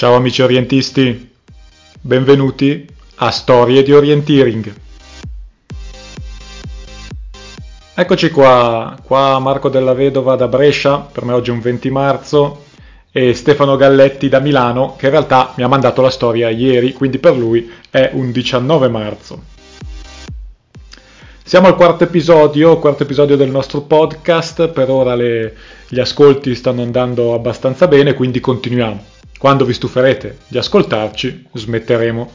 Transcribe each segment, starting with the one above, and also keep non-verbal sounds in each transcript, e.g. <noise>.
Ciao amici orientisti, benvenuti a Storie di Orienteering. Eccoci qua, qua Marco della Vedova da Brescia, per me oggi è un 20 marzo, e Stefano Galletti da Milano, che in realtà mi ha mandato la storia ieri, quindi per lui è un 19 marzo. Siamo al quarto episodio, quarto episodio del nostro podcast, per ora le, gli ascolti stanno andando abbastanza bene, quindi continuiamo. Quando vi stuferete di ascoltarci, smetteremo.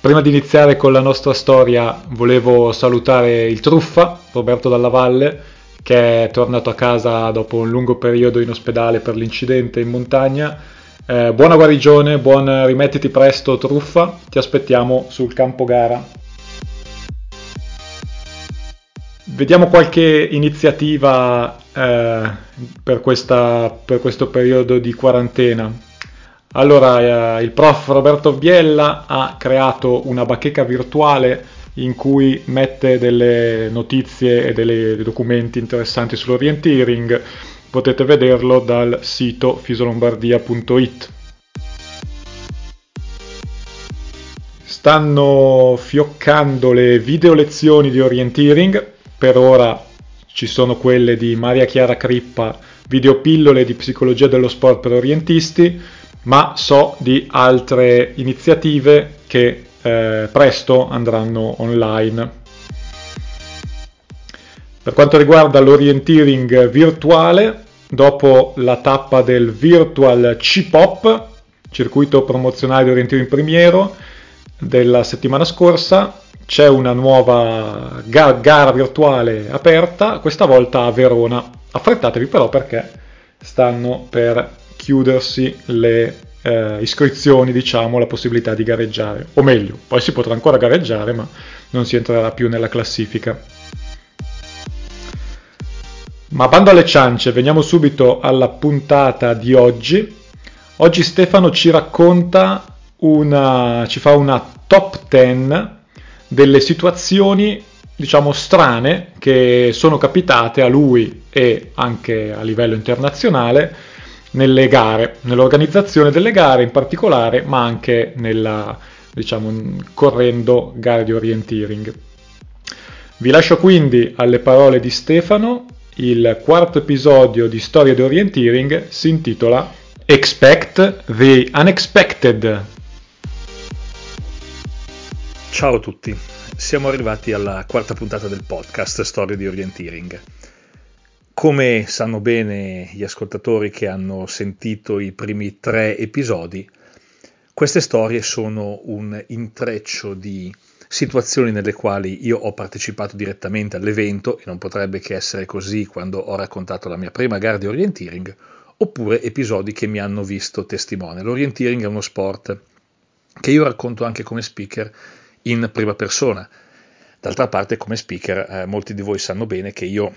Prima di iniziare con la nostra storia, volevo salutare il truffa, Roberto Dalla Valle, che è tornato a casa dopo un lungo periodo in ospedale per l'incidente in montagna. Eh, buona guarigione, buon rimettiti presto, truffa. Ti aspettiamo sul campo gara. Vediamo qualche iniziativa eh, per, questa, per, questo periodo di quarantena. Allora, eh, il prof Roberto Biella ha creato una bacheca virtuale in cui mette delle notizie e dei documenti interessanti sull'orienteering. Potete vederlo dal sito fisolombardia.it. Stanno fioccando le video lezioni di orienteering per ora ci sono quelle di Maria Chiara Crippa, videopillole di psicologia dello sport per orientisti, ma so di altre iniziative che eh, presto andranno online. Per quanto riguarda l'orienteering virtuale, dopo la tappa del Virtual C-Pop, circuito promozionale di orienteering primiero, della settimana scorsa, c'è una nuova ga- gara virtuale aperta, questa volta a Verona. Affrettatevi però perché stanno per chiudersi le eh, iscrizioni, diciamo, la possibilità di gareggiare. O meglio, poi si potrà ancora gareggiare, ma non si entrerà più nella classifica. Ma bando alle ciance, veniamo subito alla puntata di oggi. Oggi Stefano ci racconta una, ci fa una top 10 delle situazioni diciamo strane che sono capitate a lui e anche a livello internazionale nelle gare, nell'organizzazione delle gare in particolare, ma anche nella, diciamo, correndo gare di orienteering. Vi lascio quindi alle parole di Stefano, il quarto episodio di Storia di Orienteering si intitola Expect the Unexpected. Ciao a tutti, siamo arrivati alla quarta puntata del podcast Storia di Orienteering. Come sanno bene gli ascoltatori che hanno sentito i primi tre episodi, queste storie sono un intreccio di situazioni nelle quali io ho partecipato direttamente all'evento, e non potrebbe che essere così quando ho raccontato la mia prima gara di orienteering, oppure episodi che mi hanno visto testimone. L'orienteering è uno sport che io racconto anche come speaker in prima persona. D'altra parte, come speaker, eh, molti di voi sanno bene che io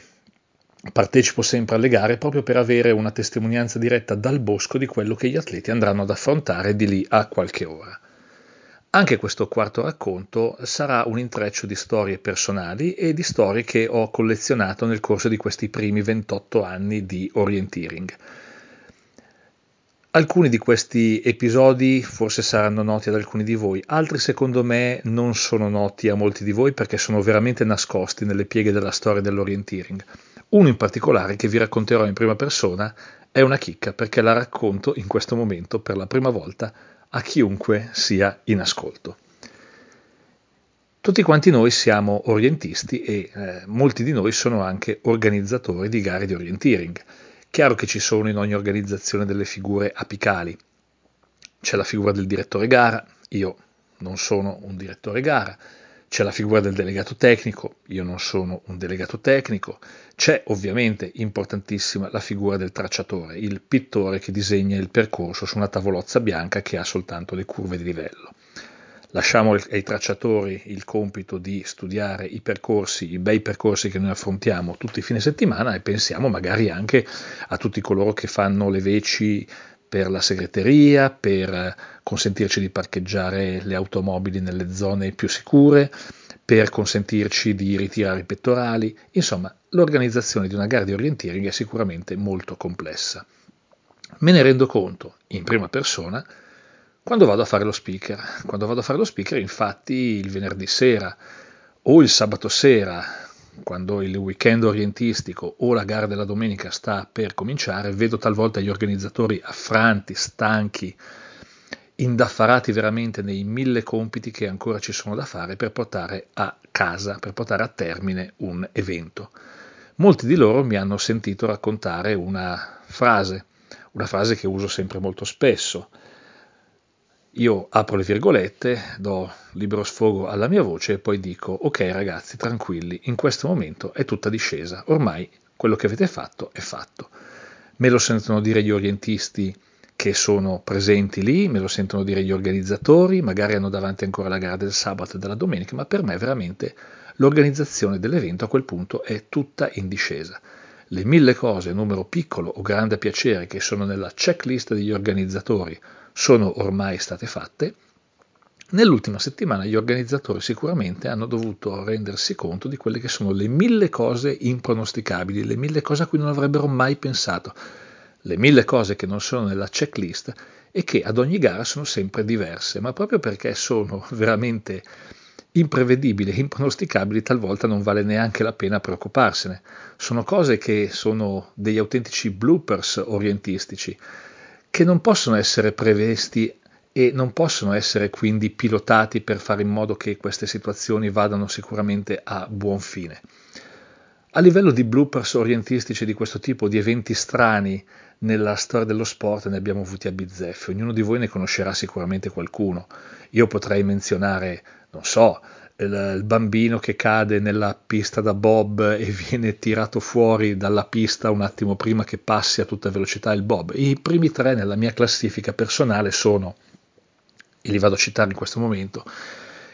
partecipo sempre alle gare proprio per avere una testimonianza diretta dal bosco di quello che gli atleti andranno ad affrontare di lì a qualche ora. Anche questo quarto racconto sarà un intreccio di storie personali e di storie che ho collezionato nel corso di questi primi 28 anni di orienteering. Alcuni di questi episodi forse saranno noti ad alcuni di voi, altri secondo me non sono noti a molti di voi perché sono veramente nascosti nelle pieghe della storia dell'orienteering. Uno in particolare che vi racconterò in prima persona è una chicca perché la racconto in questo momento per la prima volta a chiunque sia in ascolto. Tutti quanti noi siamo orientisti e eh, molti di noi sono anche organizzatori di gare di orienteering. Chiaro che ci sono in ogni organizzazione delle figure apicali. C'è la figura del direttore gara, io non sono un direttore gara, c'è la figura del delegato tecnico, io non sono un delegato tecnico, c'è ovviamente importantissima la figura del tracciatore, il pittore che disegna il percorso su una tavolozza bianca che ha soltanto le curve di livello. Lasciamo ai tracciatori il compito di studiare i percorsi, i bei percorsi che noi affrontiamo tutti i fine settimana e pensiamo magari anche a tutti coloro che fanno le veci per la segreteria, per consentirci di parcheggiare le automobili nelle zone più sicure, per consentirci di ritirare i pettorali. Insomma, l'organizzazione di una gara di orienteering è sicuramente molto complessa. me ne rendo conto in prima persona quando vado a fare lo speaker. Quando vado a fare lo speaker, infatti, il venerdì sera o il sabato sera, quando il weekend orientistico o la gara della domenica sta per cominciare, vedo talvolta gli organizzatori affranti, stanchi, indaffarati veramente nei mille compiti che ancora ci sono da fare per portare a casa, per portare a termine un evento. Molti di loro mi hanno sentito raccontare una frase, una frase che uso sempre molto spesso. Io apro le virgolette, do libero sfogo alla mia voce e poi dico ok ragazzi tranquilli, in questo momento è tutta discesa, ormai quello che avete fatto è fatto. Me lo sentono dire gli orientisti che sono presenti lì, me lo sentono dire gli organizzatori, magari hanno davanti ancora la gara del sabato e della domenica, ma per me veramente l'organizzazione dell'evento a quel punto è tutta in discesa. Le mille cose, numero piccolo o grande piacere, che sono nella checklist degli organizzatori, sono ormai state fatte. Nell'ultima settimana gli organizzatori sicuramente hanno dovuto rendersi conto di quelle che sono le mille cose impronosticabili, le mille cose a cui non avrebbero mai pensato le mille cose che non sono nella checklist e che ad ogni gara sono sempre diverse, ma proprio perché sono veramente imprevedibili e impronosticabili, talvolta non vale neanche la pena preoccuparsene. Sono cose che sono degli autentici bloopers orientistici, che non possono essere prevesti e non possono essere quindi pilotati per fare in modo che queste situazioni vadano sicuramente a buon fine. A livello di bloopers orientistici di questo tipo, di eventi strani nella storia dello sport, ne abbiamo avuti a bizzeffe. Ognuno di voi ne conoscerà sicuramente qualcuno. Io potrei menzionare, non so, il, il bambino che cade nella pista da bob e <laughs> viene tirato fuori dalla pista un attimo prima che passi a tutta velocità il bob. I primi tre nella mia classifica personale sono, e li vado a citare in questo momento,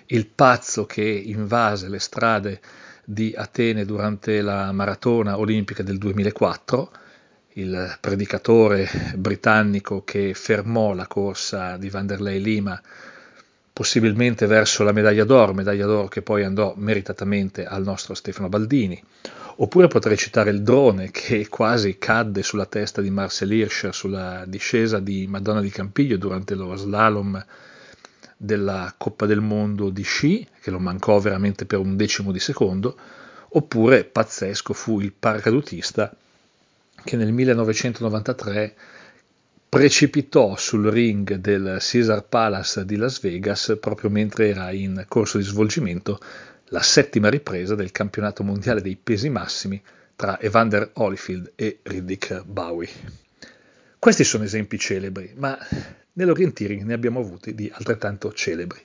il pazzo che invase le strade di Atene durante la maratona olimpica del 2004, il predicatore britannico che fermò la corsa di Vanderlei Lima possibilmente verso la medaglia d'oro, medaglia d'oro che poi andò meritatamente al nostro Stefano Baldini. Oppure potrei citare il drone che quasi cadde sulla testa di Marcel Hirscher sulla discesa di Madonna di Campiglio durante lo slalom della Coppa del Mondo di sci, che lo mancò veramente per un decimo di secondo, oppure pazzesco fu il paracadutista che nel 1993 precipitò sul ring del Caesar Palace di Las Vegas proprio mentre era in corso di svolgimento la settima ripresa del campionato mondiale dei pesi massimi tra Evander Holyfield e Riddick Bowie. Questi sono esempi celebri, ma Nell'orienteering ne abbiamo avuti di altrettanto celebri.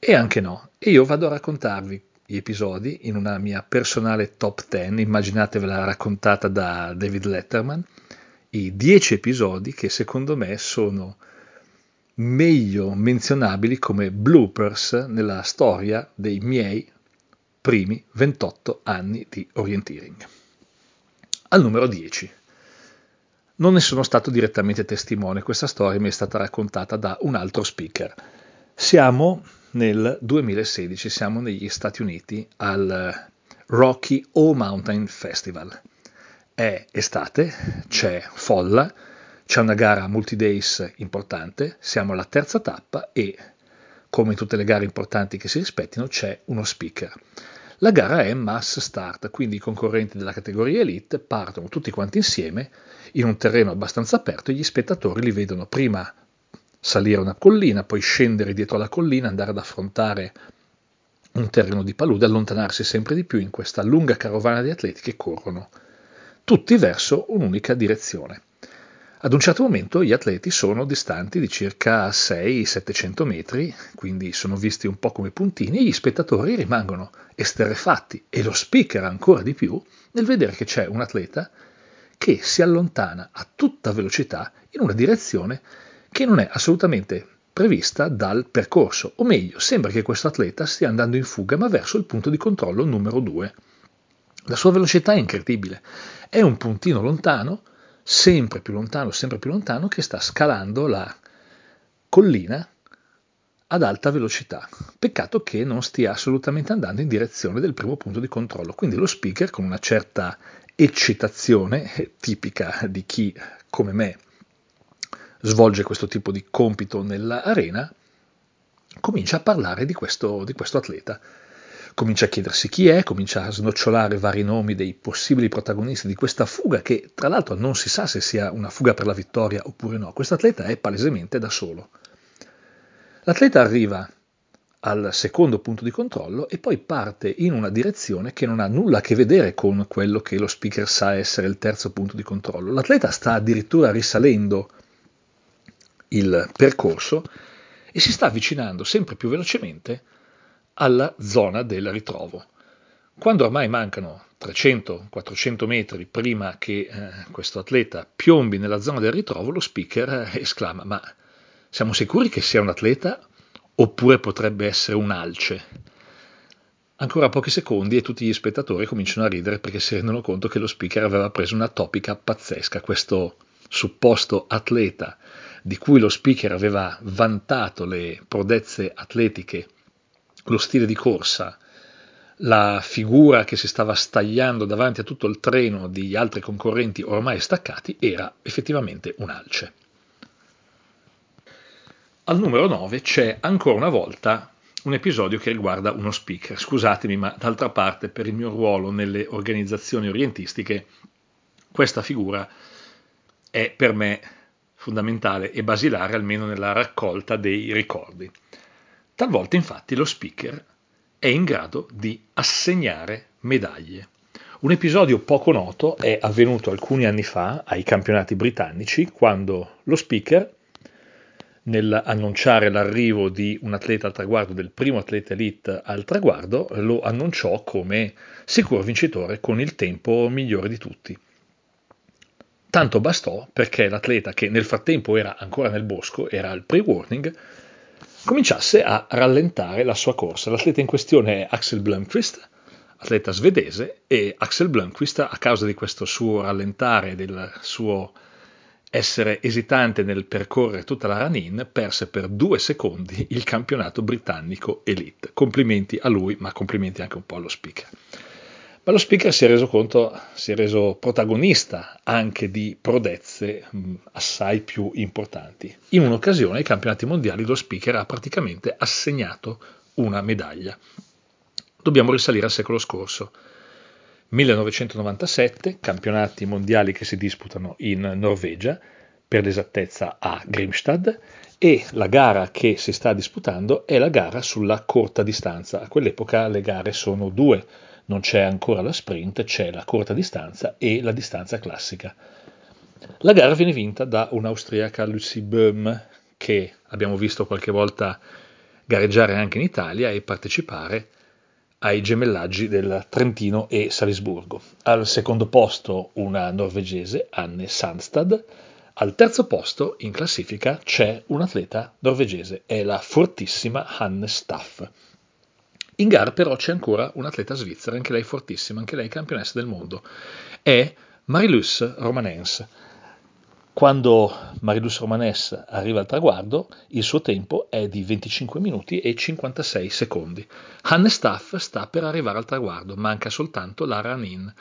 E anche no, e io vado a raccontarvi gli episodi in una mia personale top 10, immaginatevela raccontata da David Letterman, i 10 episodi che secondo me sono meglio menzionabili come bloopers nella storia dei miei primi 28 anni di orienteering. Al numero 10. Non ne sono stato direttamente testimone, questa storia mi è stata raccontata da un altro speaker. Siamo nel 2016, siamo negli Stati Uniti al Rocky All Mountain Festival. È estate, c'è folla, c'è una gara multi-days importante, siamo alla terza tappa e, come in tutte le gare importanti che si rispettino, c'è uno speaker. La gara è mass start, quindi i concorrenti della categoria elite partono tutti quanti insieme in un terreno abbastanza aperto e gli spettatori li vedono prima salire una collina, poi scendere dietro la collina, andare ad affrontare un terreno di palude, allontanarsi sempre di più in questa lunga carovana di atleti che corrono tutti verso un'unica direzione. Ad un certo momento gli atleti sono distanti di circa 600-700 metri, quindi sono visti un po' come puntini, e gli spettatori rimangono esterrefatti e lo speaker ancora di più nel vedere che c'è un atleta che si allontana a tutta velocità in una direzione che non è assolutamente prevista dal percorso, o meglio, sembra che questo atleta stia andando in fuga ma verso il punto di controllo numero 2. La sua velocità è incredibile, è un puntino lontano, sempre più lontano, sempre più lontano, che sta scalando la collina ad alta velocità. Peccato che non stia assolutamente andando in direzione del primo punto di controllo. Quindi lo speaker, con una certa eccitazione <laughs> tipica di chi, come me, svolge questo tipo di compito nell'arena, comincia a parlare di questo, di questo atleta. Comincia a chiedersi chi è, comincia a snocciolare vari nomi dei possibili protagonisti di questa fuga, che tra l'altro non si sa se sia una fuga per la vittoria oppure no. Questo atleta è palesemente da solo. L'atleta arriva al secondo punto di controllo e poi parte in una direzione che non ha nulla a che vedere con quello che lo speaker sa essere il terzo punto di controllo. L'atleta sta addirittura risalendo il percorso e si sta avvicinando sempre più velocemente alla zona del ritrovo. Quando ormai mancano 300-400 metri prima che eh, questo atleta piombi nella zona del ritrovo, lo speaker eh, esclama: Ma siamo sicuri che sia un atleta oppure potrebbe essere un alce? Ancora pochi secondi e tutti gli spettatori cominciano a ridere perché si rendono conto che lo speaker aveva preso una topica pazzesca. Questo supposto atleta di cui lo speaker aveva vantato le prodezze atletiche, lo stile di corsa, la figura che si stava stagliando davanti a tutto il treno di altri concorrenti ormai staccati, era effettivamente un alce. Al numero 9 c'è ancora una volta un episodio che riguarda uno speaker. Scusatemi, ma d'altra parte, per il mio ruolo nelle organizzazioni orientistiche, questa figura è per me fondamentale e basilare almeno nella raccolta dei ricordi. Talvolta infatti lo speaker è in grado di assegnare medaglie. Un episodio poco noto è avvenuto alcuni anni fa ai campionati britannici quando lo speaker nell'annunciare l'arrivo di un atleta al traguardo, del primo atleta elite al traguardo, lo annunciò come sicuro vincitore con il tempo migliore di tutti. Tanto bastò perché l'atleta, che nel frattempo era ancora nel bosco, era al pre-warning, cominciasse a rallentare la sua corsa. L'atleta in questione è Axel Blomqvist, atleta svedese, e Axel Blomqvist, a causa di questo suo rallentare, del suo essere esitante nel percorrere tutta la run-in, perse per due secondi il campionato britannico Elite. Complimenti a lui, ma complimenti anche un po' allo speaker. Ma lo speaker si è reso conto, si è reso protagonista anche di prodezze assai più importanti. In un'occasione ai campionati mondiali lo speaker ha praticamente assegnato una medaglia. Dobbiamo risalire al secolo scorso. 1997, campionati mondiali che si disputano in Norvegia, per l'esattezza a Grimstad, e la gara che si sta disputando è la gara sulla corta distanza. A quell'epoca le gare sono due non c'è ancora la sprint, c'è la corta distanza e la distanza classica. La gara viene vinta da un'austriaca Lucy Böhm, che abbiamo visto qualche volta gareggiare anche in Italia e partecipare ai gemellaggi del Trentino e Salisburgo. Al secondo posto una norvegese, Anne Sandstad. Al terzo posto in classifica c'è un atleta norvegese, è la fortissima Hanne Staff. In gara però c'è ancora un'atleta svizzera, anche lei fortissima, anche lei campionessa del mondo, è Marilus Romanens. Quando Marilus Romanes arriva al traguardo, il suo tempo è di 25 minuti e 56 secondi. Hanne Staff sta per arrivare al traguardo, manca soltanto la run-in.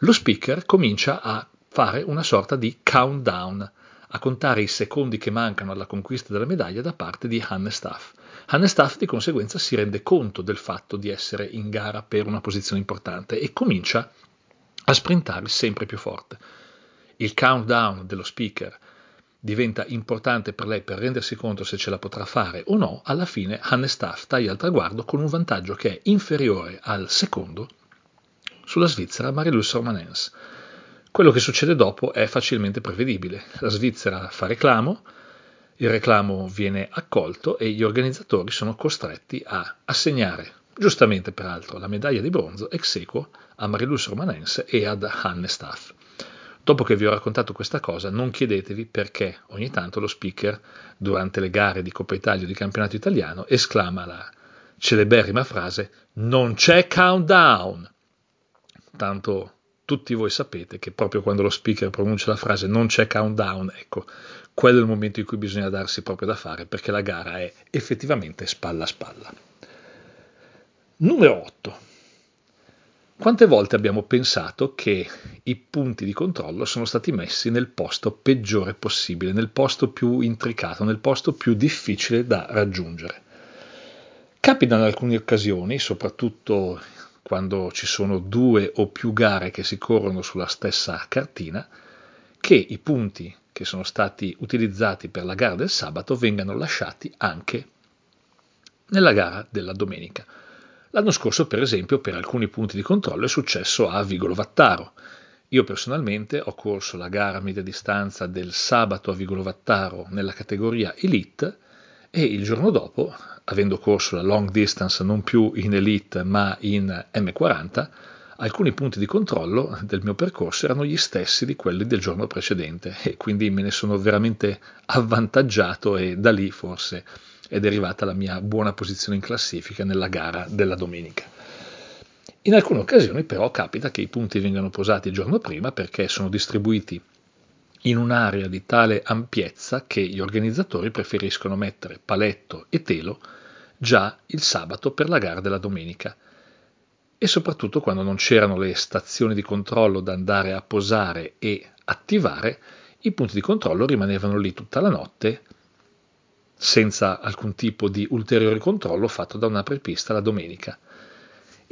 Lo speaker comincia a fare una sorta di countdown, a contare i secondi che mancano alla conquista della medaglia da parte di Hanne Staff. Hanne Staff di conseguenza si rende conto del fatto di essere in gara per una posizione importante e comincia a sprintare sempre più forte. Il countdown dello speaker diventa importante per lei per rendersi conto se ce la potrà fare o no, alla fine Hanne Staff taglia il traguardo con un vantaggio che è inferiore al secondo sulla Svizzera Marilus Romanens. Quello che succede dopo è facilmente prevedibile. La Svizzera fa reclamo, il reclamo viene accolto e gli organizzatori sono costretti a assegnare, giustamente peraltro, la medaglia di bronzo ex equo a Marilus Romanense e ad Hanne Staff. Dopo che vi ho raccontato questa cosa, non chiedetevi perché ogni tanto lo speaker, durante le gare di Coppa Italia o di campionato italiano, esclama la celeberrima frase non c'è countdown. Tanto tutti voi sapete che proprio quando lo speaker pronuncia la frase non c'è countdown, ecco, quello è il momento in cui bisogna darsi proprio da fare perché la gara è effettivamente spalla a spalla. Numero 8. Quante volte abbiamo pensato che i punti di controllo sono stati messi nel posto peggiore possibile, nel posto più intricato, nel posto più difficile da raggiungere? Capita in alcune occasioni, soprattutto quando ci sono due o più gare che si corrono sulla stessa cartina, che i punti che sono stati utilizzati per la gara del sabato vengano lasciati anche nella gara della domenica. L'anno scorso, per esempio, per alcuni punti di controllo è successo a Vigolo Vattaro. Io personalmente ho corso la gara a media distanza del sabato a Vigolo Vattaro nella categoria Elite e il giorno dopo, avendo corso la long distance non più in Elite ma in M40, alcuni punti di controllo del mio percorso erano gli stessi di quelli del giorno precedente e quindi me ne sono veramente avvantaggiato e da lì forse è derivata la mia buona posizione in classifica nella gara della domenica. In alcune occasioni però capita che i punti vengano posati il giorno prima perché sono distribuiti in un'area di tale ampiezza che gli organizzatori preferiscono mettere paletto e telo già il sabato per la gara della domenica e soprattutto quando non c'erano le stazioni di controllo da andare a posare e attivare, i punti di controllo rimanevano lì tutta la notte senza alcun tipo di ulteriore controllo fatto da un'apripista la domenica.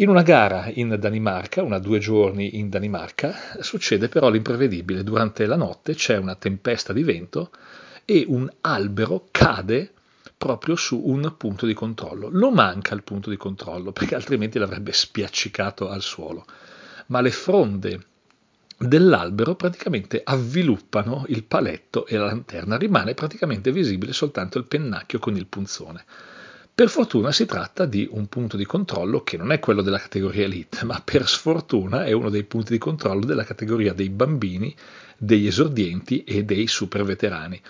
In una gara in Danimarca, una due giorni in Danimarca, succede però l'imprevedibile. Durante la notte c'è una tempesta di vento e un albero cade proprio su un punto di controllo. Lo manca il punto di controllo perché altrimenti l'avrebbe spiaccicato al suolo. Ma le fronde dell'albero praticamente avviluppano il paletto e la lanterna, rimane praticamente visibile soltanto il pennacchio con il punzone. Per fortuna si tratta di un punto di controllo che non è quello della categoria elite, ma per sfortuna è uno dei punti di controllo della categoria dei bambini, degli esordienti e dei super veterani.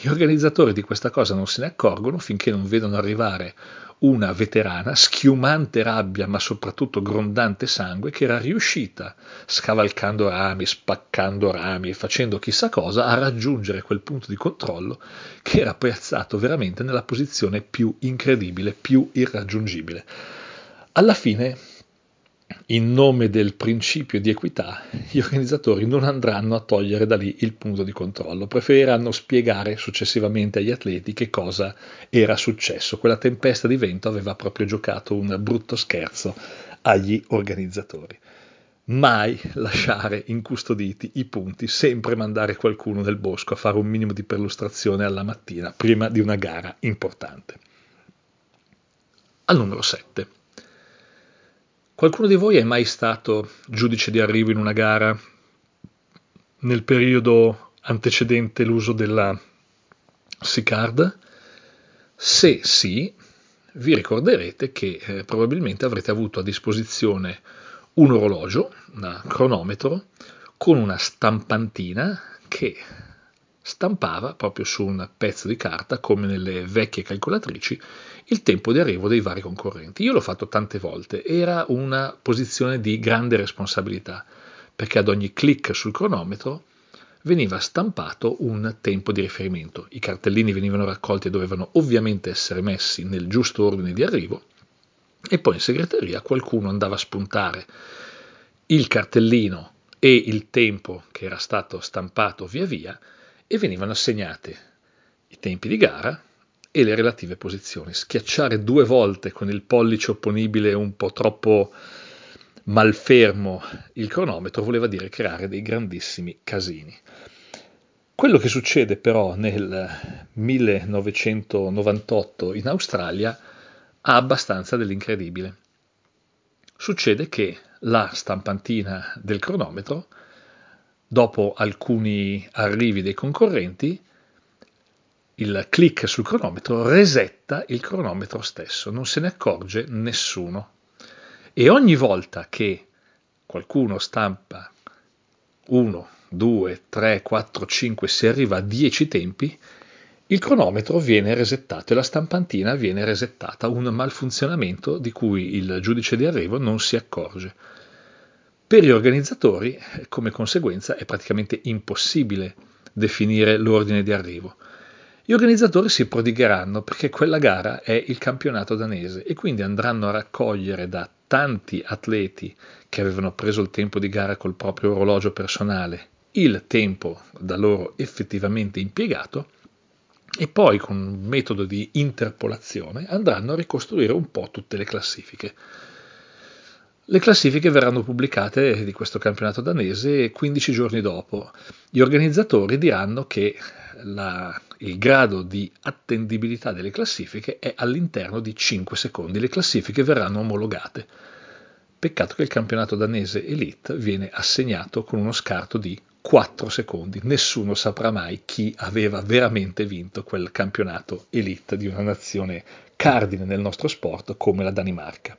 Gli organizzatori di questa cosa non se ne accorgono finché non vedono arrivare una veterana, schiumante rabbia ma soprattutto grondante sangue, che era riuscita, scavalcando rami, spaccando rami e facendo chissà cosa, a raggiungere quel punto di controllo che era piazzato veramente nella posizione più incredibile, più irraggiungibile. Alla fine in nome del principio di equità, gli organizzatori non andranno a togliere da lì il punto di controllo, preferiranno spiegare successivamente agli atleti che cosa era successo. Quella tempesta di vento aveva proprio giocato un brutto scherzo agli organizzatori. Mai lasciare incustoditi i punti, sempre mandare qualcuno nel bosco a fare un minimo di perlustrazione alla mattina prima di una gara importante. Al numero 7. Qualcuno di voi è mai stato giudice di arrivo in una gara nel periodo antecedente l'uso della SICARD? Se sì, vi ricorderete che eh, probabilmente avrete avuto a disposizione un orologio, un cronometro, con una stampantina che stampava proprio su un pezzo di carta, come nelle vecchie calcolatrici, il tempo di arrivo dei vari concorrenti. Io l'ho fatto tante volte, era una posizione di grande responsabilità, perché ad ogni clic sul cronometro veniva stampato un tempo di riferimento. I cartellini venivano raccolti e dovevano ovviamente essere messi nel giusto ordine di arrivo e poi in segreteria qualcuno andava a spuntare il cartellino e il tempo che era stato stampato via via e venivano assegnate i tempi di gara e le relative posizioni. Schiacciare due volte con il pollice opponibile un po' troppo malfermo il cronometro voleva dire creare dei grandissimi casini. Quello che succede però nel 1998 in Australia ha abbastanza dell'incredibile. Succede che la stampantina del cronometro Dopo alcuni arrivi dei concorrenti, il clic sul cronometro resetta il cronometro stesso, non se ne accorge nessuno. E ogni volta che qualcuno stampa 1, 2, 3, 4, 5, si arriva a 10 tempi, il cronometro viene resettato e la stampantina viene resettata, un malfunzionamento di cui il giudice di arrivo non si accorge. Per gli organizzatori, come conseguenza, è praticamente impossibile definire l'ordine di arrivo. Gli organizzatori si prodigheranno perché quella gara è il campionato danese e quindi andranno a raccogliere da tanti atleti che avevano preso il tempo di gara col proprio orologio personale, il tempo da loro effettivamente impiegato e poi con un metodo di interpolazione andranno a ricostruire un po' tutte le classifiche. Le classifiche verranno pubblicate di questo campionato danese 15 giorni dopo. Gli organizzatori diranno che la, il grado di attendibilità delle classifiche è all'interno di 5 secondi. Le classifiche verranno omologate. Peccato che il campionato danese Elite viene assegnato con uno scarto di 4 secondi. Nessuno saprà mai chi aveva veramente vinto quel campionato Elite di una nazione cardine nel nostro sport come la Danimarca.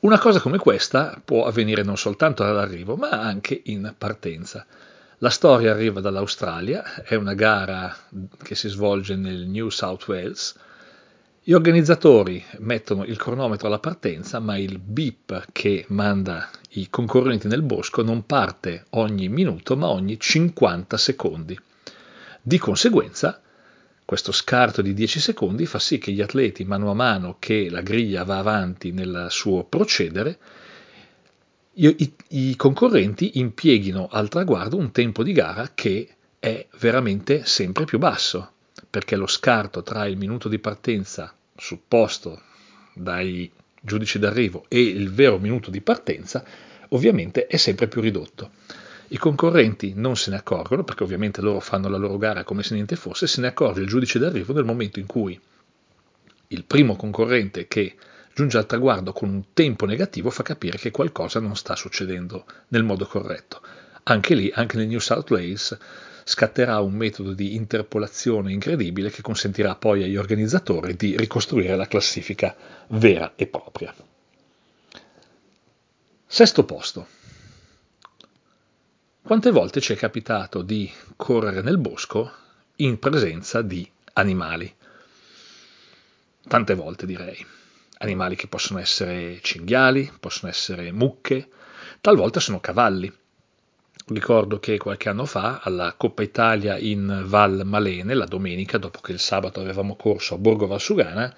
Una cosa come questa può avvenire non soltanto all'arrivo, ma anche in partenza. La storia arriva dall'Australia, è una gara che si svolge nel New South Wales. Gli organizzatori mettono il cronometro alla partenza, ma il beep che manda i concorrenti nel bosco non parte ogni minuto, ma ogni 50 secondi. Di conseguenza, questo scarto di 10 secondi fa sì che gli atleti, mano a mano che la griglia va avanti nel suo procedere, i, i concorrenti impieghino al traguardo un tempo di gara che è veramente sempre più basso, perché lo scarto tra il minuto di partenza supposto dai giudici d'arrivo e il vero minuto di partenza ovviamente è sempre più ridotto. I concorrenti non se ne accorgono, perché ovviamente loro fanno la loro gara come se niente fosse, se ne accorge il giudice d'arrivo nel momento in cui il primo concorrente che giunge al traguardo con un tempo negativo fa capire che qualcosa non sta succedendo nel modo corretto. Anche lì, anche nel New South Wales, scatterà un metodo di interpolazione incredibile che consentirà poi agli organizzatori di ricostruire la classifica vera e propria. Sesto posto. Quante volte ci è capitato di correre nel bosco in presenza di animali? Tante volte direi. Animali che possono essere cinghiali, possono essere mucche, talvolta sono cavalli. Ricordo che qualche anno fa alla Coppa Italia in Val Malene, la domenica, dopo che il sabato avevamo corso a Borgo Valsugana,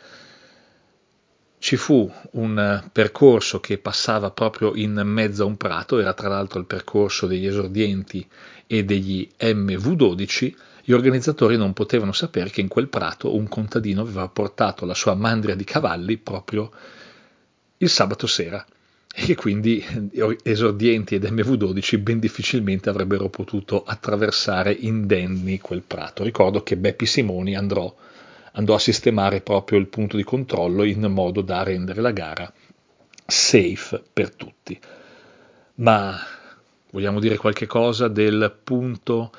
ci fu un percorso che passava proprio in mezzo a un prato, era tra l'altro il percorso degli esordienti e degli MV12, gli organizzatori non potevano sapere che in quel prato un contadino aveva portato la sua mandria di cavalli proprio il sabato sera e che quindi esordienti ed MV12 ben difficilmente avrebbero potuto attraversare indenni quel prato. Ricordo che Beppi Simoni andrò andò a sistemare proprio il punto di controllo in modo da rendere la gara safe per tutti. Ma vogliamo dire qualche cosa del punto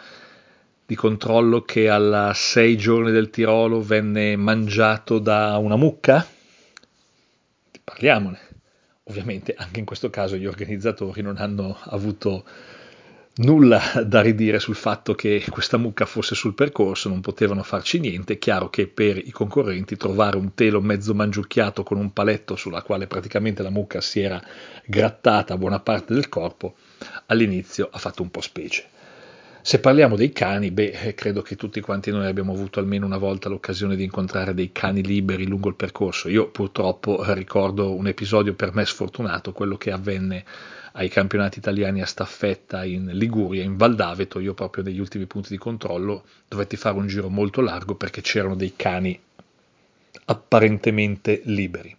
di controllo che alla sei giorni del Tirolo venne mangiato da una mucca? Parliamone. Ovviamente anche in questo caso gli organizzatori non hanno avuto nulla da ridire sul fatto che questa mucca fosse sul percorso, non potevano farci niente. È chiaro che per i concorrenti trovare un telo mezzo mangiucchiato con un paletto sulla quale praticamente la mucca si era grattata buona parte del corpo, all'inizio ha fatto un po' specie. Se parliamo dei cani, beh, eh, credo che tutti quanti noi abbiamo avuto almeno una volta l'occasione di incontrare dei cani liberi lungo il percorso. Io purtroppo ricordo un episodio per me sfortunato, quello che avvenne ai campionati italiani a staffetta in Liguria, in Val d'Aveto, io proprio negli ultimi punti di controllo dovetti fare un giro molto largo perché c'erano dei cani apparentemente liberi.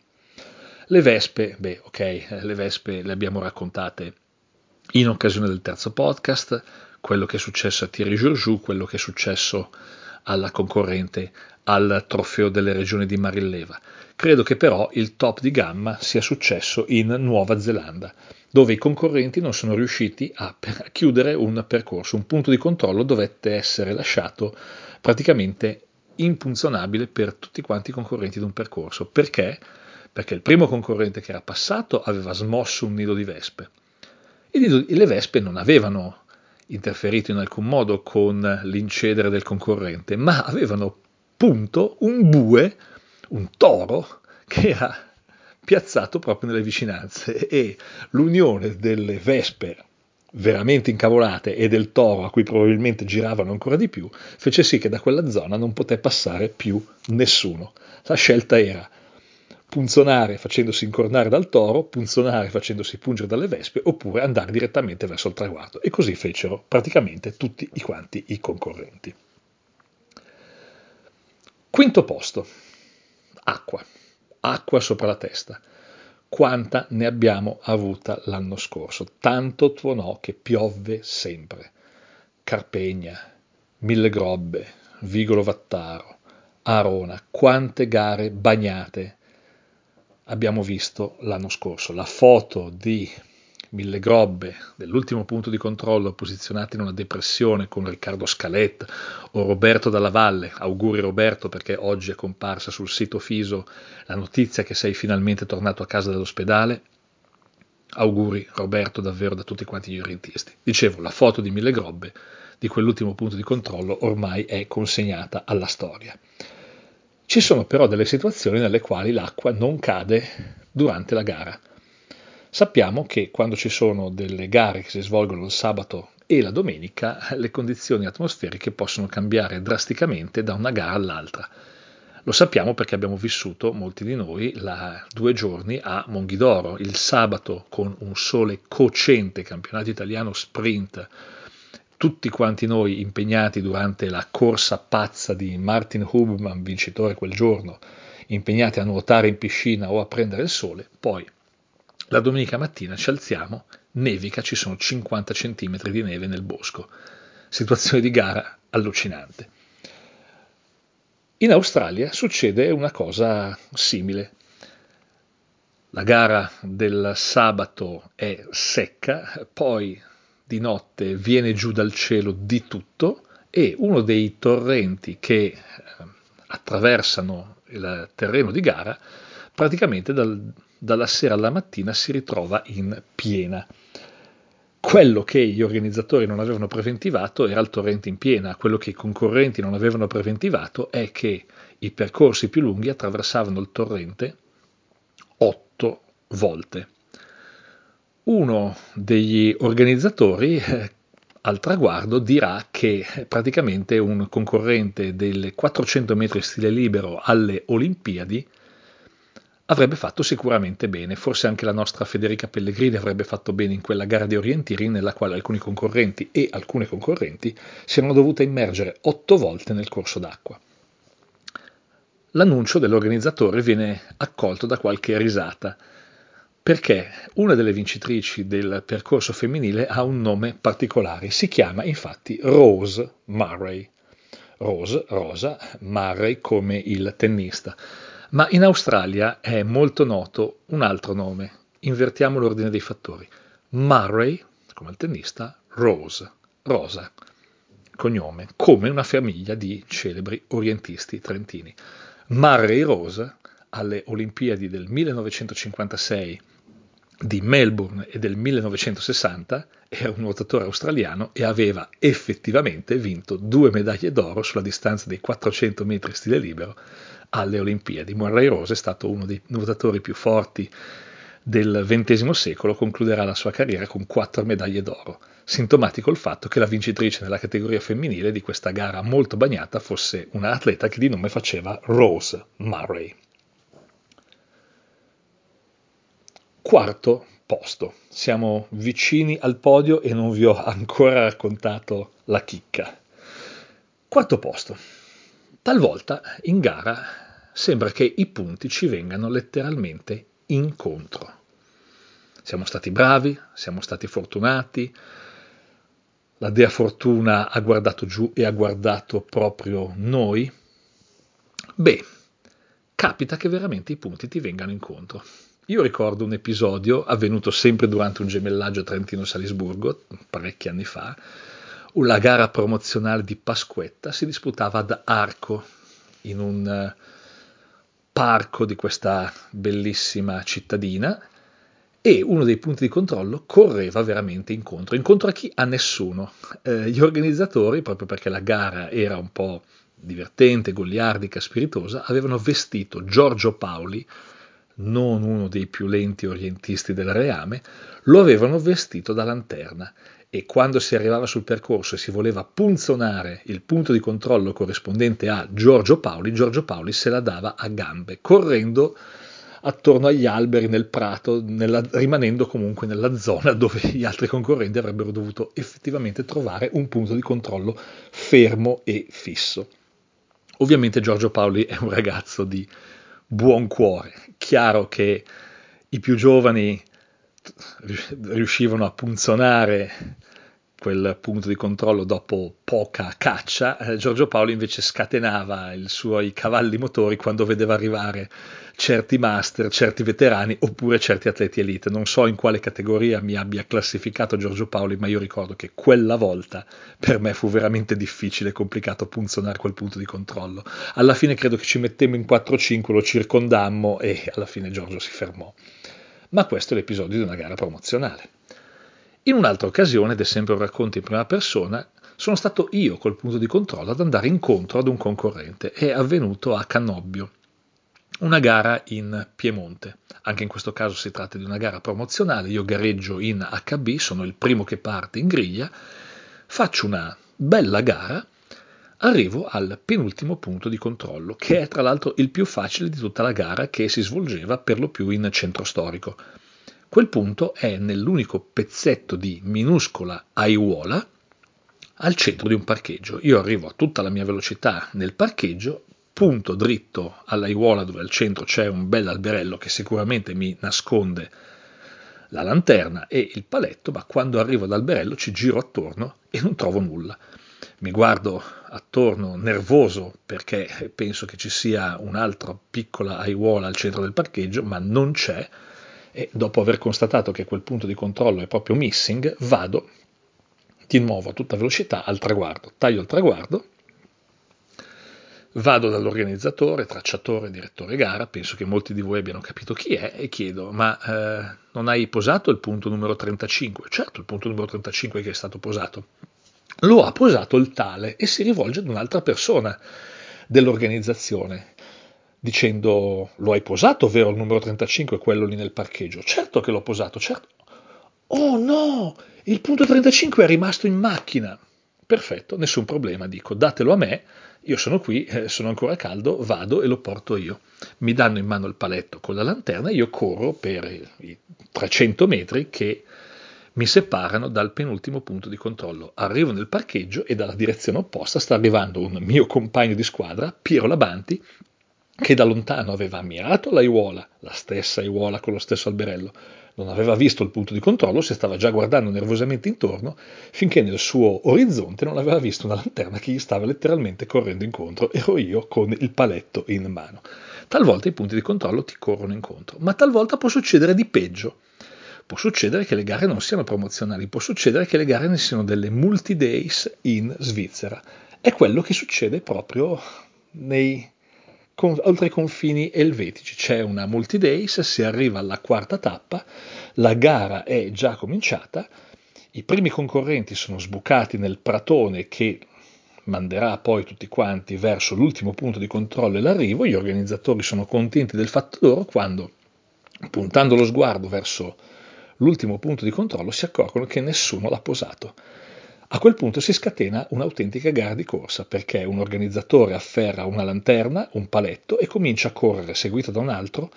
Le vespe, beh, ok, le vespe le abbiamo raccontate in occasione del terzo podcast, quello che è successo a Thierry Georgiou, quello che è successo alla concorrente al trofeo delle regioni di Marilleva. Credo che però il top di gamma sia successo in Nuova Zelanda, dove i concorrenti non sono riusciti a, chiudere un percorso, un punto di controllo dovette essere lasciato praticamente impunzionabile per tutti quanti i concorrenti di un percorso. Perché? Perché il primo concorrente che era passato aveva smosso un nido di vespe e le vespe non avevano interferito in alcun modo con l'incedere del concorrente, ma avevano punto un bue, un toro, che era piazzato proprio nelle vicinanze e l'unione delle vespe veramente incavolate e del toro a cui probabilmente giravano ancora di più fece sì che da quella zona non poté passare più nessuno. La scelta era punzonare facendosi incornare dal toro, punzonare facendosi pungere dalle vespe, oppure andare direttamente verso il traguardo. E così fecero praticamente tutti i quanti i concorrenti. Quinto posto, acqua, acqua sopra la testa. Quanta ne abbiamo avuta l'anno scorso? Tanto tuonò che piovve sempre. Carpegna, Mille Grobbe, Vigolo Vattaro, Arona, quante gare bagnate abbiamo visto l'anno scorso. La foto di Mille Grobbe dell'ultimo punto di controllo posizionato in una depressione con Riccardo Scaletta o Roberto Dalla Valle. Auguri Roberto perché oggi è comparsa sul sito Fiso la notizia che sei finalmente tornato a casa dall'ospedale. Auguri Roberto davvero da tutti quanti gli orientisti. Dicevo, la foto di Mille Grobbe di quell'ultimo punto di controllo ormai è consegnata alla storia. Ci sono però delle situazioni nelle quali l'acqua non cade durante la gara. Sappiamo che quando ci sono delle gare che si svolgono il sabato e la domenica, le condizioni atmosferiche possono cambiare drasticamente da una gara all'altra. Lo sappiamo perché abbiamo vissuto, molti di noi, la, due giorni a Monghidoro, il sabato con un sole cocente, campionato italiano sprint, tutti quanti noi impegnati durante la corsa pazza di Martin Hubman, vincitore quel giorno, impegnati a nuotare in piscina o a prendere il sole, poi la domenica mattina ci alziamo, nevica, ci sono 50 cm di neve nel bosco. Situazione di gara allucinante. In Australia succede una cosa simile. La gara del sabato è secca, poi di notte viene giù dal cielo di tutto e uno dei torrenti che eh, attraversano il terreno di gara praticamente dal, dalla sera alla mattina si ritrova in piena. Quello che gli organizzatori non avevano preventivato era il torrente in piena, quello che i concorrenti non avevano preventivato è che i percorsi più lunghi attraversavano il torrente otto volte uno degli organizzatori eh, al traguardo dirà che praticamente un concorrente delle 400 metri stile libero alle Olimpiadi avrebbe fatto sicuramente bene, forse anche la nostra Federica Pellegrini avrebbe fatto bene in quella gara di orientiri nella quale alcuni concorrenti e alcune concorrenti si erano dovute immergere otto volte nel corso d'acqua. L'annuncio dell'organizzatore viene accolto da qualche risata, perché una delle vincitrici del percorso femminile ha un nome particolare, si chiama infatti Rose Murray. Rose, Rosa, Murray come il tennista. Ma in Australia è molto noto un altro nome, invertiamo l'ordine dei fattori. Murray, come il tennista, Rose, Rosa, cognome, come una famiglia di celebri orientisti trentini. Murray Rose alle Olimpiadi del 1956 di Melbourne e del 1960, era un nuotatore australiano e aveva effettivamente vinto due medaglie d'oro sulla distanza dei 400 metri stile libero alle Olimpiadi. Murray Rose è stato uno dei nuotatori più forti del XX secolo, concluderà la sua carriera con quattro medaglie d'oro. Sintomatico il fatto che la vincitrice nella categoria femminile di questa gara molto bagnata fosse una atleta che di nome faceva Rose Murray. Quarto posto. Siamo vicini al podio e non vi ho ancora raccontato la chicca. Quarto posto. Talvolta in gara sembra che i punti ci vengano letteralmente incontro. Siamo stati bravi, siamo stati fortunati, la dea fortuna ha guardato giù e ha guardato proprio noi. Beh, capita che veramente i punti ti vengano incontro. Io ricordo un episodio avvenuto sempre durante un gemellaggio Trentino-Salisburgo, parecchi anni fa. La gara promozionale di Pasquetta si disputava ad Arco, in un eh, parco di questa bellissima cittadina, e uno dei punti di controllo correva veramente incontro. Incontro a chi? A nessuno. Eh, gli organizzatori, proprio perché la gara era un po' divertente, goliardica, spiritosa, avevano vestito Giorgio Paoli, non uno dei più lenti orientisti del reame, lo avevano vestito da lanterna e quando si arrivava sul percorso e si voleva punzonare il punto di controllo corrispondente a Giorgio Paoli, Giorgio Paoli se la dava a gambe, correndo attorno agli alberi nel prato, nella, rimanendo comunque nella zona dove gli altri concorrenti avrebbero dovuto effettivamente trovare un punto di controllo fermo e fisso. Ovviamente Giorgio Paoli è un ragazzo di buon cuore, chiaro che i più giovani riuscivano a punzonare quel punto di controllo dopo poca caccia, eh, Giorgio Paolo invece scatenava i suoi cavalli motori quando vedeva arrivare certi master, certi veterani oppure certi atleti elite. Non so in quale categoria mi abbia classificato Giorgio Paoli, ma io ricordo che quella volta per me fu veramente difficile e complicato punzonare quel punto di controllo. Alla fine credo che ci mettemmo in 4-5, lo circondammo e alla fine Giorgio si fermò. Ma questo è l'episodio di una gara promozionale. In un'altra occasione, ed è sempre un racconto in prima persona, sono stato io col punto di controllo ad andare incontro ad un concorrente. È avvenuto a Canobbio, una gara in Piemonte. Anche in questo caso si tratta di una gara promozionale. Io gareggio in HB, sono il primo che parte in griglia, faccio una bella gara, arrivo al penultimo punto di controllo, che è tra l'altro il più facile di tutta la gara che si svolgeva per lo più in centro storico. Quel punto è nell'unico pezzetto di minuscola aiuola al centro di un parcheggio. Io arrivo a tutta la mia velocità nel parcheggio, punto dritto all'aiuola dove al centro c'è un bel alberello che sicuramente mi nasconde la lanterna e il paletto, ma quando arrivo ad alberello ci giro attorno e non trovo nulla. Mi guardo attorno nervoso perché penso che ci sia un'altra piccola aiuola al centro del parcheggio, ma non c'è e dopo aver constatato che quel punto di controllo è proprio missing, vado di nuovo a tutta velocità al traguardo, taglio il traguardo, vado dall'organizzatore, tracciatore, direttore gara, penso che molti di voi abbiano capito chi è, e chiedo, ma eh, non hai posato il punto numero 35? Certo, il punto numero 35 che è stato posato. Lo ha posato il tale e si rivolge ad un'altra persona dell'organizzazione dicendo lo hai posato, vero il numero 35, quello lì nel parcheggio? Certo che l'ho posato, certo. Oh no, il punto 35 è rimasto in macchina. Perfetto, nessun problema, dico, datelo a me, io sono qui, eh, sono ancora caldo, vado e lo porto io. Mi danno in mano il paletto con la lanterna e io corro per i 300 metri che mi separano dal penultimo punto di controllo. Arrivo nel parcheggio e dalla direzione opposta sta arrivando un mio compagno di squadra, Piero Labanti, che da lontano aveva ammirato l'aiuola, la stessa aiuola con lo stesso alberello, non aveva visto il punto di controllo, si stava già guardando nervosamente intorno, finché nel suo orizzonte non aveva visto una lanterna che gli stava letteralmente correndo incontro. Ero io con il paletto in mano. Talvolta i punti di controllo ti corrono incontro, ma talvolta può succedere di peggio. Può succedere che le gare non siano promozionali, può succedere che le gare ne siano delle multi-days in Svizzera. È quello che succede proprio nei con, oltre i confini elvetici. C'è una multi-days, si arriva alla quarta tappa, la gara è già cominciata, i primi concorrenti sono sbucati nel pratone che manderà poi tutti quanti verso l'ultimo punto di controllo e l'arrivo, gli organizzatori sono contenti del fatto loro quando, puntando lo sguardo verso l'ultimo punto di controllo, si accorgono che nessuno l'ha posato. A quel punto si scatena un'autentica gara di corsa perché un organizzatore afferra una lanterna, un paletto e comincia a correre seguito da un altro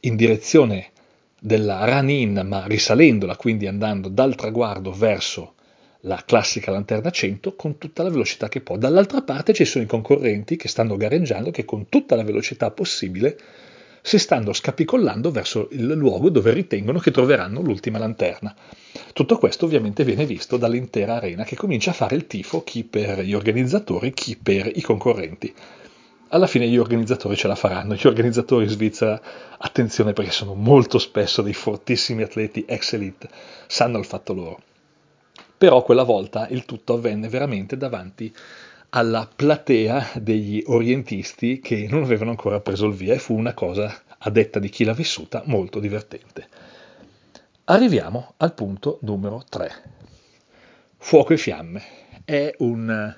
in direzione della run-in ma risalendola, quindi andando dal traguardo verso la classica lanterna 100 con tutta la velocità che può. Dall'altra parte ci sono i concorrenti che stanno gareggiando che con tutta la velocità possibile si stanno scapicollando verso il luogo dove ritengono che troveranno l'ultima lanterna. Tutto questo ovviamente viene visto dall'intera arena che comincia a fare il tifo chi per gli organizzatori, chi per i concorrenti. Alla fine gli organizzatori ce la faranno, gli organizzatori in Svizzera, attenzione perché sono molto spesso dei fortissimi atleti ex elite, sanno il fatto loro. Però quella volta il tutto avvenne veramente davanti alla platea degli orientisti che non avevano ancora preso il via e fu una cosa, a detta di chi l'ha vissuta, molto divertente. Arriviamo al punto numero 3. Fuoco e fiamme è un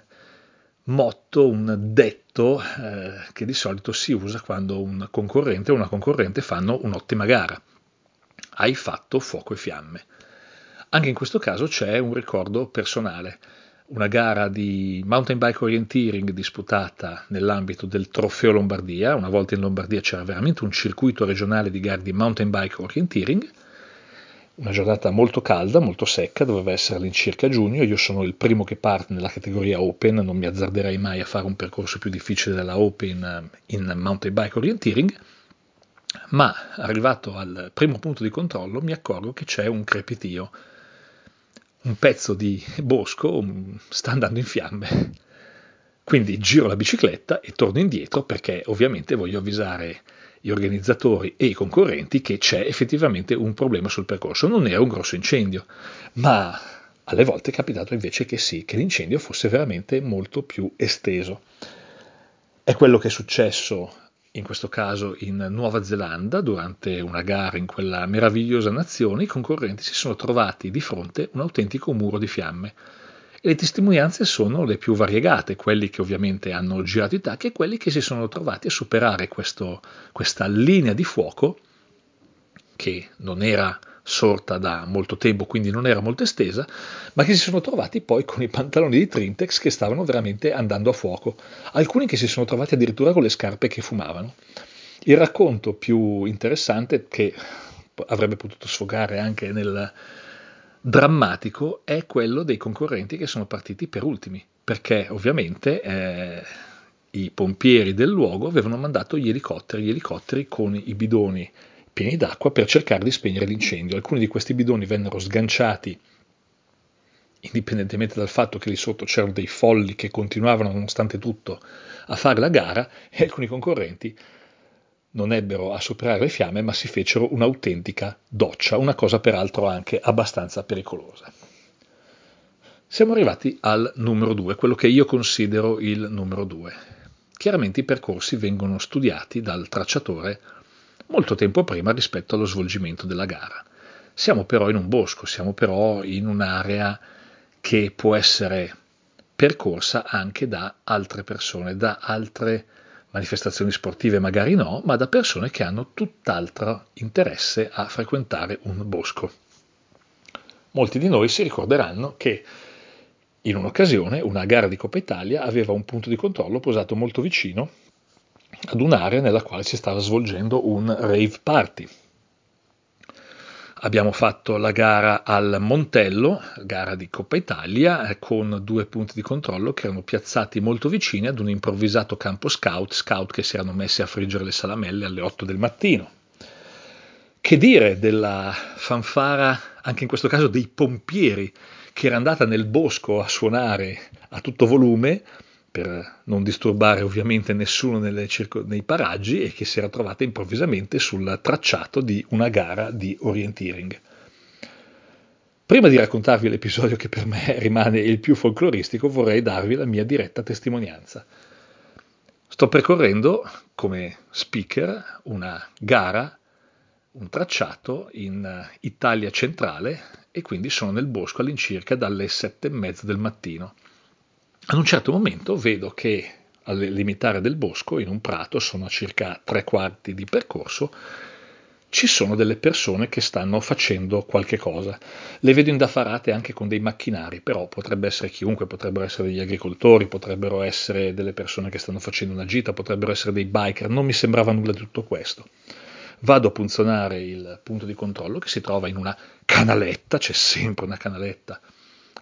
motto, un detto eh, che di solito si usa quando un concorrente o una concorrente fanno un'ottima gara. Hai fatto fuoco e fiamme. Anche in questo caso c'è un ricordo personale. Una gara di mountain bike orienteering disputata nell'ambito del Trofeo Lombardia. Una volta in Lombardia c'era veramente un circuito regionale di gare di mountain bike orienteering. Una giornata molto calda, molto secca, doveva essere all'incirca giugno. Io sono il primo che parte nella categoria Open, non mi azzarderei mai a fare un percorso più difficile della Open in mountain bike orienteering. Ma arrivato al primo punto di controllo mi accorgo che c'è un crepitio un pezzo di bosco sta andando in fiamme. Quindi giro la bicicletta e torno indietro perché ovviamente voglio avvisare gli organizzatori e i concorrenti che c'è effettivamente un problema sul percorso. Non era un grosso incendio, ma alle volte è capitato invece che sì, che l'incendio fosse veramente molto più esteso. È quello che è successo in questo caso in Nuova Zelanda, durante una gara in quella meravigliosa nazione, i concorrenti si sono trovati di fronte un autentico muro di fiamme. E le testimonianze sono le più variegate, quelli che ovviamente hanno girato i tacchi e quelli che si sono trovati a superare questo, questa linea di fuoco, che non era sorta da molto tempo, quindi non era molto estesa, ma che si sono trovati poi con i pantaloni di Trintex che stavano veramente andando a fuoco, alcuni che si sono trovati addirittura con le scarpe che fumavano. Il racconto più interessante, che avrebbe potuto sfogare anche nel drammatico, è quello dei concorrenti che sono partiti per ultimi, perché ovviamente eh, i pompieri del luogo avevano mandato gli elicotteri, gli elicotteri con i bidoni pieni d'acqua per cercare di spegnere l'incendio. Alcuni di questi bidoni vennero sganciati indipendentemente dal fatto che lì sotto c'erano dei folli che continuavano nonostante tutto a fare la gara e alcuni concorrenti non ebbero a superare le fiamme ma si fecero un'autentica doccia, una cosa peraltro anche abbastanza pericolosa. Siamo arrivati al numero 2, quello che io considero il numero 2. Chiaramente i percorsi vengono studiati dal tracciatore molto tempo prima rispetto allo svolgimento della gara. Siamo però in un bosco, siamo però in un'area che può essere percorsa anche da altre persone, da altre manifestazioni sportive magari no, ma da persone che hanno tutt'altro interesse a frequentare un bosco. Molti di noi si ricorderanno che in un'occasione una gara di Coppa Italia aveva un punto di controllo posato molto vicino ad un'area nella quale si stava svolgendo un rave party. Abbiamo fatto la gara al Montello, gara di Coppa Italia, con due punti di controllo che erano piazzati molto vicini ad un improvvisato campo scout, scout che si erano messi a friggere le salamelle alle 8 del mattino. Che dire della fanfara, anche in questo caso dei pompieri, che era andata nel bosco a suonare a tutto volume per non disturbare ovviamente nessuno circo- nei paraggi e che si era trovata improvvisamente sul tracciato di una gara di orienteering. Prima di raccontarvi l'episodio che per me <laughs> rimane il più folcloristico, vorrei darvi la mia diretta testimonianza. Sto percorrendo come speaker una gara, un tracciato in Italia centrale e quindi sono nel bosco all'incirca dalle sette e mezza del mattino. Ad un certo momento vedo che al limitare del bosco, in un prato, sono a circa tre quarti di percorso, ci sono delle persone che stanno facendo qualche cosa. Le vedo indaffarate anche con dei macchinari, però potrebbe essere chiunque, potrebbero essere degli agricoltori, potrebbero essere delle persone che stanno facendo una gita, potrebbero essere dei biker, non mi sembrava nulla di tutto questo. Vado a punzionare il punto di controllo che si trova in una canaletta, c'è sempre una canaletta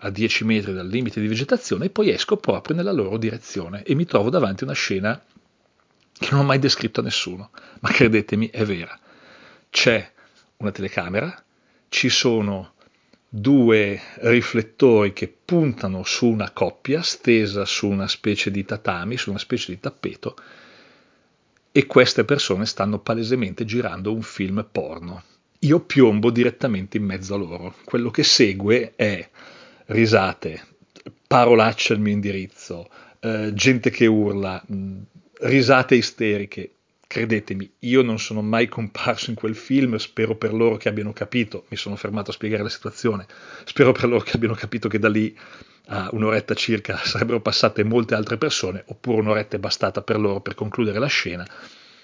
a 10 metri dal limite di vegetazione e poi esco proprio nella loro direzione e mi trovo davanti a una scena che non ho mai descritto a nessuno, ma credetemi è vera. C'è una telecamera, ci sono due riflettori che puntano su una coppia stesa su una specie di tatami, su una specie di tappeto, e queste persone stanno palesemente girando un film porno. Io piombo direttamente in mezzo a loro. Quello che segue è risate, parolacce al mio indirizzo, eh, gente che urla, mh, risate isteriche. Credetemi, io non sono mai comparso in quel film, spero per loro che abbiano capito, mi sono fermato a spiegare la situazione, spero per loro che abbiano capito che da lì a un'oretta circa sarebbero passate molte altre persone, oppure un'oretta è bastata per loro per concludere la scena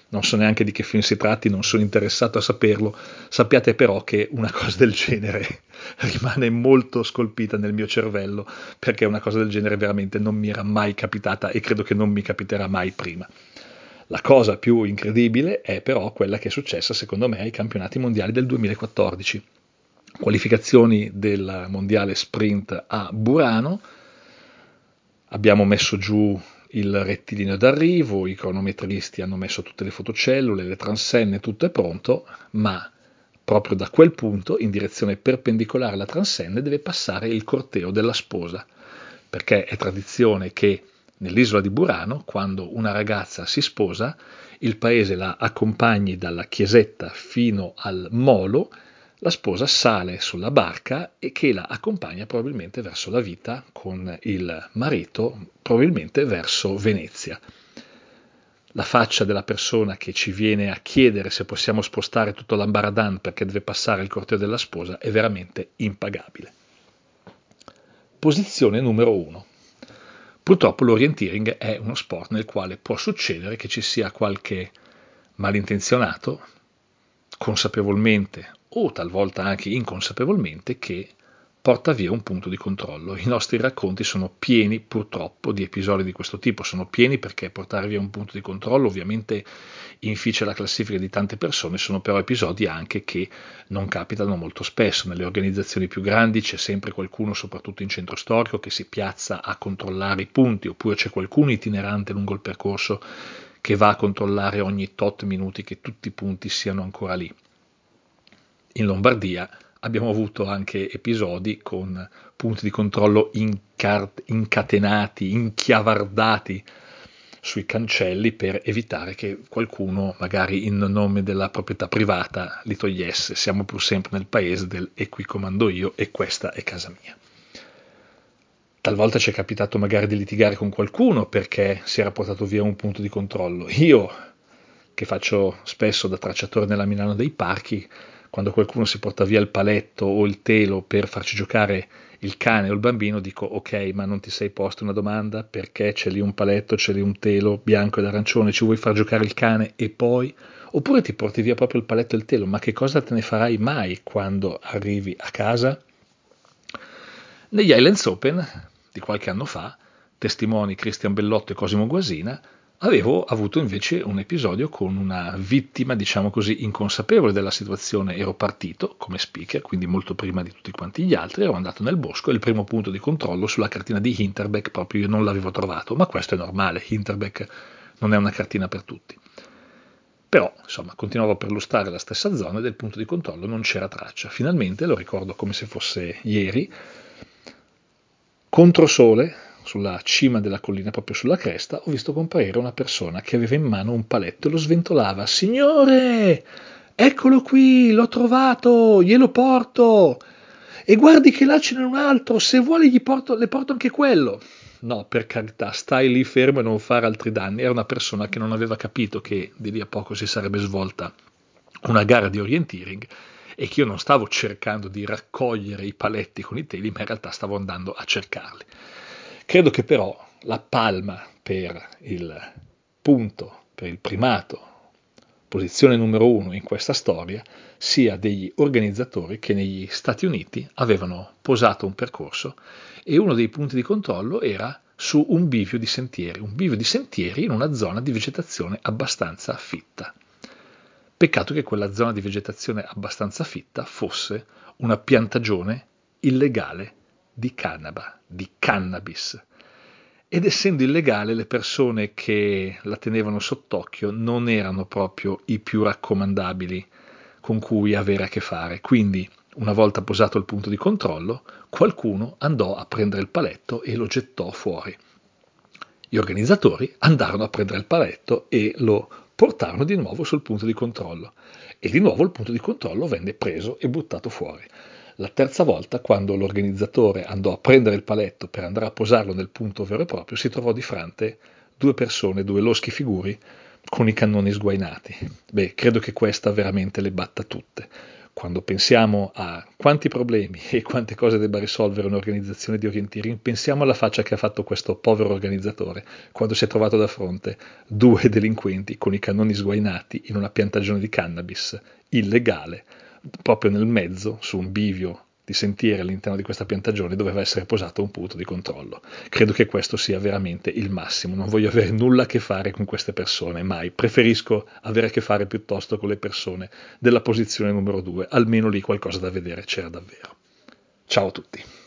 non so neanche di che film si tratti, non sono interessato a saperlo, sappiate però che una cosa del genere <laughs> rimane molto scolpita nel mio cervello, perché una cosa del genere veramente non mi era mai capitata e credo che non mi capiterà mai prima. La cosa più incredibile è però quella che è successa secondo me ai campionati mondiali del 2014. Qualificazioni del mondiale sprint a Burano, abbiamo messo giù il rettilineo d'arrivo, i cronometristi hanno messo tutte le fotocellule, le transenne, tutto è pronto, ma proprio da quel punto, in direzione perpendicolare alla transenne, deve passare il corteo della sposa, perché è tradizione che nell'isola di Burano, quando una ragazza si sposa, il paese la accompagni dalla chiesetta fino al molo, la sposa sale sulla barca e che la accompagna probabilmente verso la vita con il marito, probabilmente verso Venezia. La faccia della persona che ci viene a chiedere se possiamo spostare tutto l'ambaradan perché deve passare il corteo della sposa è veramente impagabile. Posizione numero 1. Purtroppo l'orienteering è uno sport nel quale può succedere che ci sia qualche malintenzionato, consapevolmente o talvolta anche inconsapevolmente, che porta via un punto di controllo. I nostri racconti sono pieni purtroppo di episodi di questo tipo, sono pieni perché portare via un punto di controllo ovviamente inficia la classifica di tante persone, sono però episodi anche che non capitano molto spesso. Nelle organizzazioni più grandi c'è sempre qualcuno, soprattutto in centro storico, che si piazza a controllare i punti, oppure c'è qualcuno itinerante lungo il percorso che va a controllare ogni tot minuti che tutti i punti siano ancora lì. In Lombardia abbiamo avuto anche episodi con punti di controllo incar- incatenati, inchiavardati sui cancelli per evitare che qualcuno, magari in nome della proprietà privata, li togliesse. Siamo pur sempre nel paese del e qui comando io e questa è casa mia. Talvolta ci è capitato magari di litigare con qualcuno perché si era portato via un punto di controllo. Io, che faccio spesso da tracciatore nella Milano dei parchi, quando qualcuno si porta via il paletto o il telo per farci giocare il cane o il bambino, dico ok, ma non ti sei posto una domanda perché c'è lì un paletto, c'è lì un telo bianco ed arancione, ci vuoi far giocare il cane e poi? Oppure ti porti via proprio il paletto e il telo, ma che cosa te ne farai mai quando arrivi a casa? Negli Islands Open di qualche anno fa, testimoni Cristian Bellotto e Cosimo Guasina, avevo avuto invece un episodio con una vittima, diciamo così, inconsapevole della situazione. Ero partito come speaker, quindi molto prima di tutti quanti gli altri, ero andato nel bosco e il primo punto di controllo sulla cartina di Hinterbeck proprio io non l'avevo trovato, ma questo è normale, Hinterbeck non è una cartina per tutti. Però, insomma, continuavo a perlustrare la stessa zona e del punto di controllo non c'era traccia. Finalmente, lo ricordo come se fosse ieri, controsole, sulla cima della collina, proprio sulla cresta, ho visto comparire una persona che aveva in mano un paletto e lo sventolava. Signore, eccolo qui, l'ho trovato, glielo porto. E guardi che là ce n'è un altro, se vuole gli porto, le porto anche quello. No, per carità, stai lì fermo e non fare altri danni. Era una persona che non aveva capito che di lì a poco si sarebbe svolta una gara di orienteering e che io non stavo cercando di raccogliere i paletti con i teli, ma in realtà stavo andando a cercarli. Credo che però la palma per il punto, per il primato, posizione numero uno in questa storia, sia degli organizzatori che negli Stati Uniti avevano posato un percorso e uno dei punti di controllo era su un bivio di sentieri, un bivio di sentieri in una zona di vegetazione abbastanza fitta. Peccato che quella zona di vegetazione abbastanza fitta fosse una piantagione illegale di cannaba, di cannabis. Ed essendo illegale, le persone che la tenevano sott'occhio non erano proprio i più raccomandabili con cui avere a che fare. Quindi, una volta posato il punto di controllo, qualcuno andò a prendere il paletto e lo gettò fuori. Gli organizzatori andarono a prendere il paletto e lo portarono di nuovo sul punto di controllo. E di nuovo il punto di controllo venne preso e buttato fuori. La terza volta, quando l'organizzatore andò a prendere il paletto per andare a posarlo nel punto vero e proprio, si trovò di fronte due persone, due loschi figuri con i cannoni sguainati. Beh, credo che questa veramente le batta tutte. quando pensiamo a quanti problemi e quante cose debba risolvere un'organizzazione di orienteering, pensiamo alla faccia che ha fatto questo povero organizzatore quando si è trovato da fronte due delinquenti con i cannoni sguainati in una piantagione di cannabis illegale, proprio nel mezzo, su un bivio di sentieri all'interno di questa piantagione doveva essere posato un punto di controllo. Credo che questo sia veramente il massimo. Non voglio avere nulla a che fare con queste persone, mai. Preferisco avere a che fare piuttosto con le persone della posizione numero due. Almeno lì qualcosa da vedere c'era davvero. Ciao a tutti.